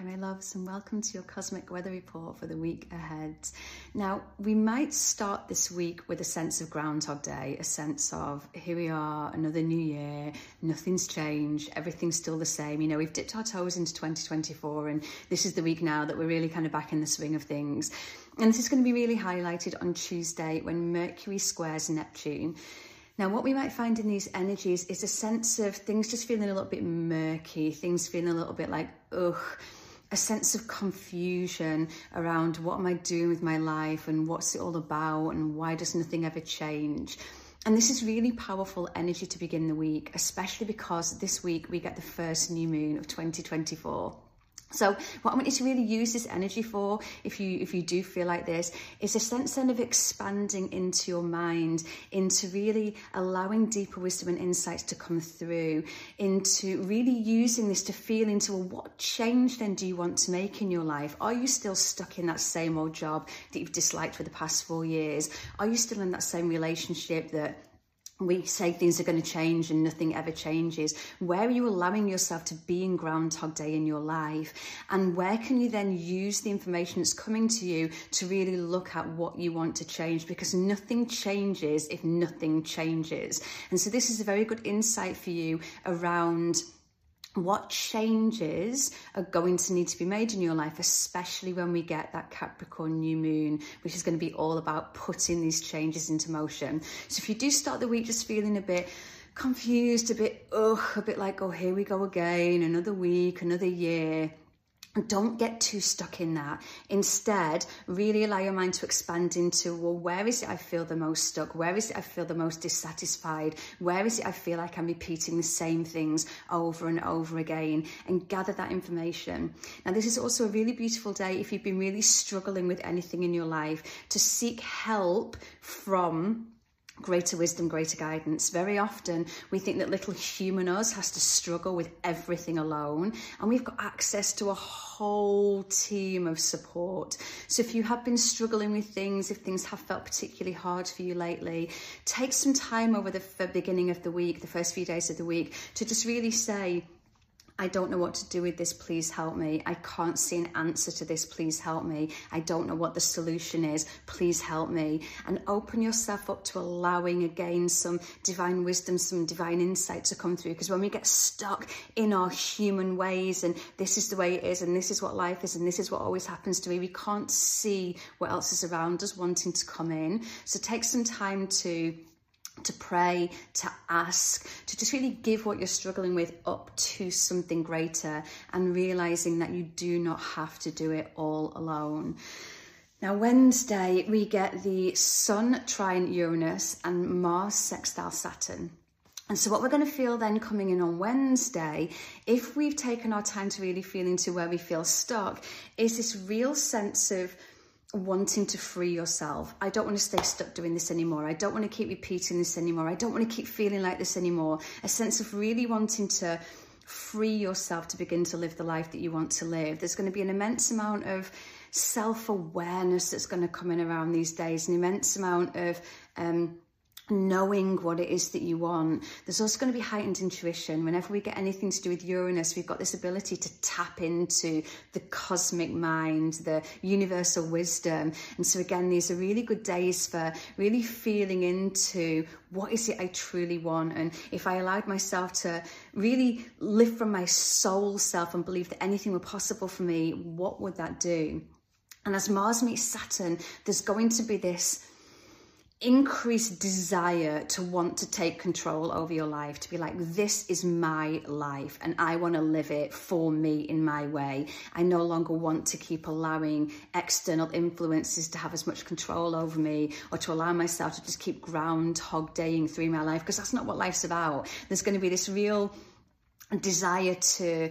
Hi, my loves, and welcome to your cosmic weather report for the week ahead. Now, we might start this week with a sense of Groundhog Day, a sense of here we are, another new year, nothing's changed, everything's still the same. You know, we've dipped our toes into 2024, and this is the week now that we're really kind of back in the swing of things. And this is going to be really highlighted on Tuesday when Mercury squares Neptune. Now, what we might find in these energies is a sense of things just feeling a little bit murky, things feeling a little bit like, ugh a sense of confusion around what am I doing with my life and what's it all about and why does nothing ever change. And this is really powerful energy to begin the week, especially because this week we get the first new moon of 2024. So what I want you to really use this energy for, if you if you do feel like this, is a sense then of expanding into your mind, into really allowing deeper wisdom and insights to come through, into really using this to feel into well, what change then do you want to make in your life? Are you still stuck in that same old job that you've disliked for the past four years? Are you still in that same relationship that we say things are going to change and nothing ever changes. Where are you allowing yourself to be in Groundhog Day in your life? And where can you then use the information that's coming to you to really look at what you want to change? Because nothing changes if nothing changes. And so this is a very good insight for you around what changes are going to need to be made in your life, especially when we get that Capricorn new moon, which is going to be all about putting these changes into motion. So if you do start the week just feeling a bit confused, a bit, ugh, a bit like, oh, here we go again, another week, another year, don't get too stuck in that. Instead, really allow your mind to expand into, well, where is it I feel the most stuck? Where is it I feel the most dissatisfied? Where is it I feel like I'm repeating the same things over and over again? And gather that information. Now, this is also a really beautiful day if you've been really struggling with anything in your life to seek help from greater wisdom, greater guidance. Very often we think that little human us has to struggle with everything alone, and we've got access to a whole team of support. So if you have been struggling with things, if things have felt particularly hard for you lately, take some time over the beginning of the week, the first few days of the week, to just really say, I don't know what to do with this, please help me. I can't see an answer to this, please help me. I don't know what the solution is, please help me. And open yourself up to allowing again some divine wisdom, some divine insight to come through. Because when we get stuck in our human ways and this is the way it is and this is what life is and this is what always happens to me, we can't see what else is around us wanting to come in. So take some time to to pray, to ask, to just really give what you're struggling with up to something greater and realizing that you do not have to do it all alone. Now, Wednesday, we get the Sun trine Uranus and Mars sextile Saturn. And so, what we're going to feel then coming in on Wednesday, if we've taken our time to really feel into where we feel stuck, is this real sense of wanting to free yourself. I don't want to stay stuck doing this anymore. I don't want to keep repeating this anymore. I don't want to keep feeling like this anymore. A sense of really wanting to free yourself to begin to live the life that you want to live. There's going to be an immense amount of self awareness that's going to come in around these days, an immense amount of um, knowing what it is that you want. There's also going to be heightened intuition. Whenever we get anything to do with Uranus, we've got this ability to tap into the cosmic mind, the universal wisdom. And so, again, these are really good days for really feeling into what is it I truly want. And if I allowed myself to really live from my soul self and believe that anything were possible for me, what would that do? And as Mars meets Saturn, there's going to be this increased desire to want to take control over your life, to be like, this is my life and I want to live it for me in my way. I no longer want to keep allowing external influences to have as much control over me or to allow myself to just keep groundhog daying through my life because that's not what life's about. There's going to be this real desire to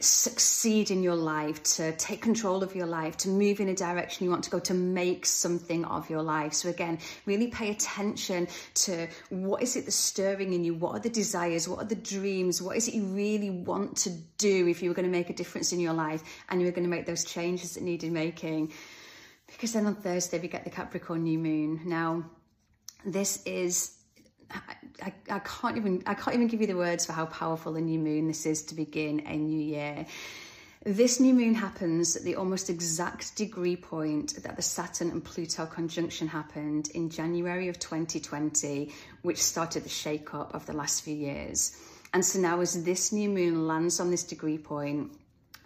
succeed in your life, to take control of your life, to move in a direction you want to go, to make something of your life. So again, really pay attention to what is it that's stirring in you? What are the desires? What are the dreams? What is it you really want to do if you were going to make a difference in your life and you were going to make those changes that needed making? Because then on Thursday we get the Capricorn new moon. Now, this is I, I can't even I can't even give you the words for how powerful a new moon this is to begin a new year. This new moon happens at the almost exact degree point that the Saturn and Pluto conjunction happened in January of 2020, which started the shake-up of the last few years. And so now as this new moon lands on this degree point,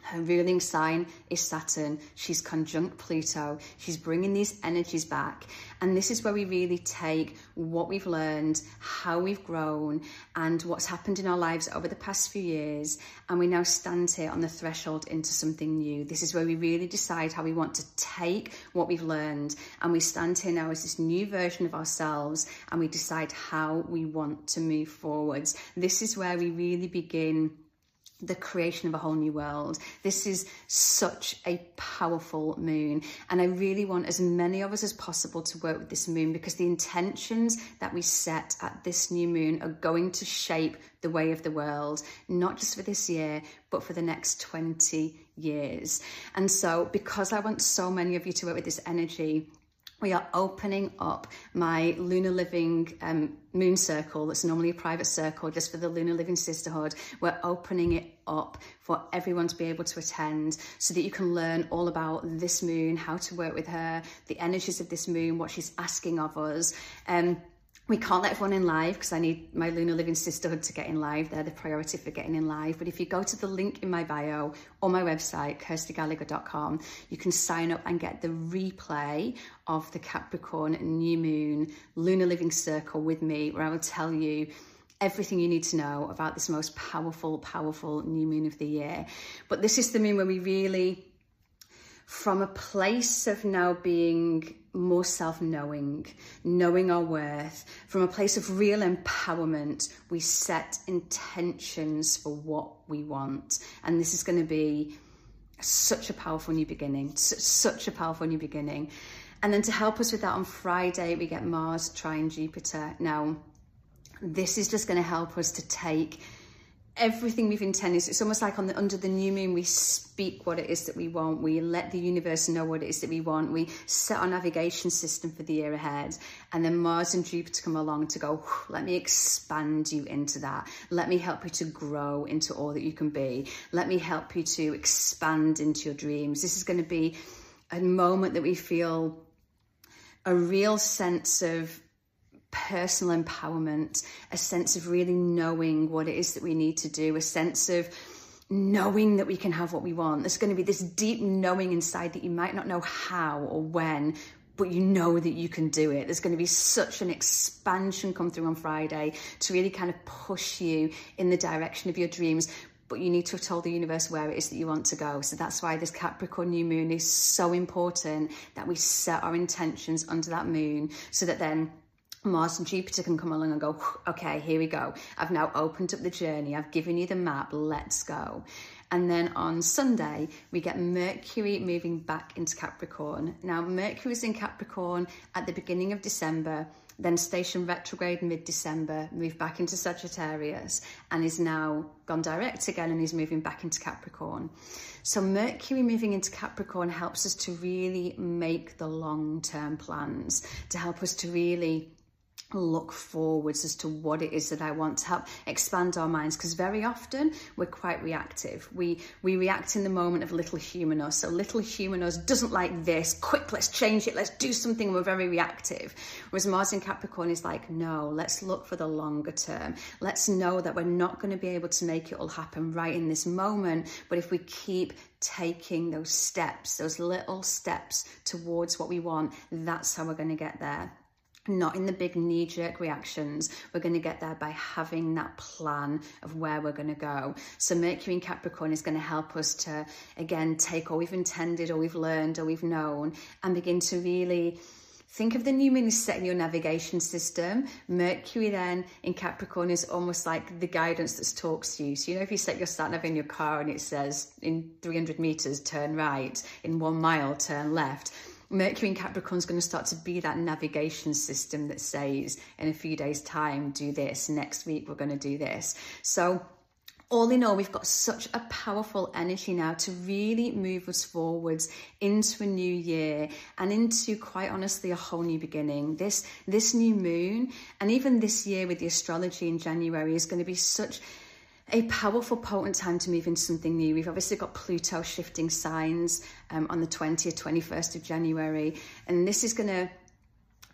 her ruling sign is Saturn. She's conjunct Pluto. She's bringing these energies back. And this is where we really take what we've learned, how we've grown, and what's happened in our lives over the past few years. And we now stand here on the threshold into something new. This is where we really decide how we want to take what we've learned. And we stand here now as this new version of ourselves and we decide how we want to move forwards. This is where we really begin the creation of a whole new world. This is such a powerful moon. And I really want as many of us as possible to work with this moon because the intentions that we set at this new moon are going to shape the way of the world, not just for this year, but for the next 20 years. And so, because I want so many of you to work with this energy, we are opening up my Lunar Living um, Moon Circle, that's normally a private circle just for the Lunar Living Sisterhood. We're opening it up for everyone to be able to attend so that you can learn all about this moon, how to work with her, the energies of this moon, what she's asking of us. Um, we can't let everyone in live because I need my Lunar Living Sisterhood to get in live. They're the priority for getting in live. But if you go to the link in my bio or my website, kirstygallagher.com, you can sign up and get the replay of the Capricorn New Moon Lunar Living Circle with me, where I will tell you everything you need to know about this most powerful, powerful new moon of the year. But this is the moon where we really, from a place of now being more self-knowing, knowing our worth. From a place of real empowerment, we set intentions for what we want. And this is going to be such a powerful new beginning, such a powerful new beginning. And then to help us with that on Friday, we get Mars trine Jupiter. Now, this is just going to help us to take everything we've intended. It's almost like on the under the new moon, we speak what it is that we want. We let the universe know what it is that we want. We set our navigation system for the year ahead. And then Mars and Jupiter come along to go, let me expand you into that. Let me help you to grow into all that you can be. Let me help you to expand into your dreams. This is going to be a moment that we feel a real sense of personal empowerment, a sense of really knowing what it is that we need to do, a sense of knowing that we can have what we want. There's going to be this deep knowing inside that you might not know how or when, but you know that you can do it. There's going to be such an expansion come through on Friday to really kind of push you in the direction of your dreams. But you need to have told the universe where it is that you want to go. So that's why this Capricorn new moon is so important that we set our intentions under that moon so that then Mars and Jupiter can come along and go, okay, here we go. I've now opened up the journey. I've given you the map. Let's go. And then on Sunday, we get Mercury moving back into Capricorn. Now, Mercury is in Capricorn at the beginning of December, then station retrograde mid-December, moved back into Sagittarius, and is now gone direct again and is moving back into Capricorn. So Mercury moving into Capricorn helps us to really make the long-term plans, to help us to really look forwards as to what it is that I want to help expand our minds because very often we're quite reactive. We we react in the moment of little human us. So little human us doesn't like this. Quick, let's change it. Let's do something. We're very reactive. Whereas Mars in Capricorn is like, no, let's look for the longer term. Let's know that we're not going to be able to make it all happen right in this moment. But if we keep taking those steps, those little steps towards what we want, that's how we're going to get there not in the big knee jerk reactions. We're going to get there by having that plan of where we're going to go. So, Mercury in Capricorn is going to help us to, again, take all we've intended, or we've learned, or we've known, and begin to really think of the new moon setting your navigation system. Mercury then in Capricorn is almost like the guidance that talks to you. So, you know, if you set your sat nav in your car and it says in 300 meters, turn right, in one mile, turn left Mercury in Capricorn is going to start to be that navigation system that says in a few days time, do this, next week we're going to do this. So all in all, we've got such a powerful energy now to really move us forwards into a new year and into, quite honestly, a whole new beginning. This, this new moon, and even this year with the astrology in January, is going to be such a powerful, potent time to move into something new. We've obviously got Pluto shifting signs um, on the 20th, 21st of January, and this is going to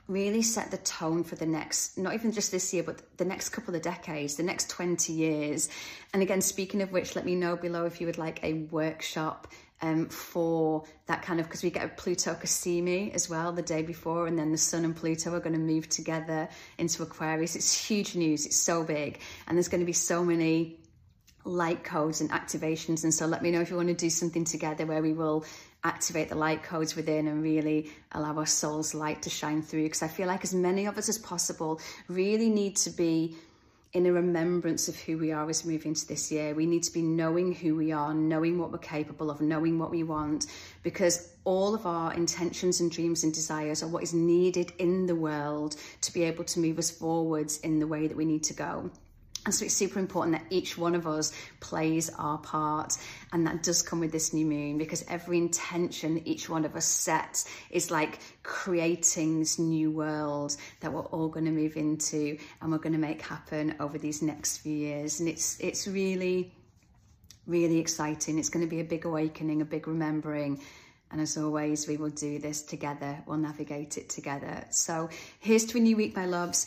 really set the tone for the next, not even just this year, but the next couple of decades, the next 20 years. And again, speaking of which, let me know below if you would like a workshop um, for that kind of, because we get a Pluto Cazimi as well the day before, and then the Sun and Pluto are going to move together into Aquarius. It's huge news, it's so big, and there's going to be so many light codes and activations. And so let me know if you want to do something together where we will activate the light codes within and really allow our soul's light to shine through. Because I feel like as many of us as possible really need to be in a remembrance of who we are as we move into this year. We need to be knowing who we are, knowing what we're capable of, knowing what we want, because all of our intentions and dreams and desires are what is needed in the world to be able to move us forwards in the way that we need to go. And so it's super important that each one of us plays our part. And that does come with this new moon because every intention each one of us sets is like creating this new world that we're all going to move into and we're going to make happen over these next few years. And it's, it's really, really exciting. It's going to be a big awakening, a big remembering. And as always, we will do this together. We'll navigate it together. So here's to a new week, my loves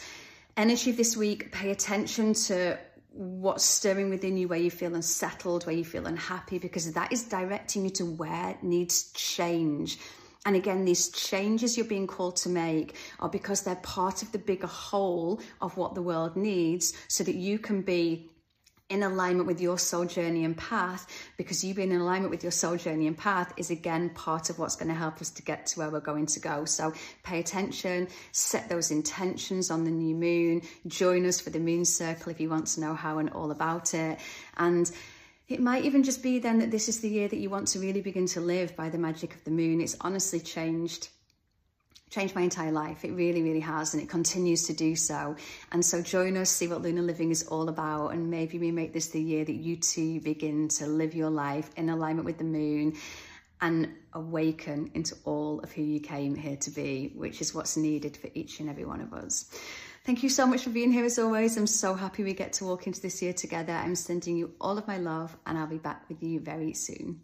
energy this week, pay attention to what's stirring within you, where you feel unsettled, where you feel unhappy, because that is directing you to where needs change. And again, these changes you're being called to make are because they're part of the bigger whole of what the world needs so that you can be in alignment with your soul journey and path because you being in alignment with your soul journey and path is again part of what's going to help us to get to where we're going to go. So pay attention set those intentions on the new moon join us for the moon circle if you want to know how and all about it. And it might even just be then that this is the year that you want to really begin to live by the magic of the moon. It's honestly changed changed my entire life. It really, really has, and it continues to do so. And so join us, see what lunar living is all about, and maybe we make this the year that you too begin to live your life in alignment with the moon and awaken into all of who you came here to be, which is what's needed for each and every one of us. Thank you so much for being here as always. I'm so happy we get to walk into this year together. I'm sending you all of my love, and I'll be back with you very soon.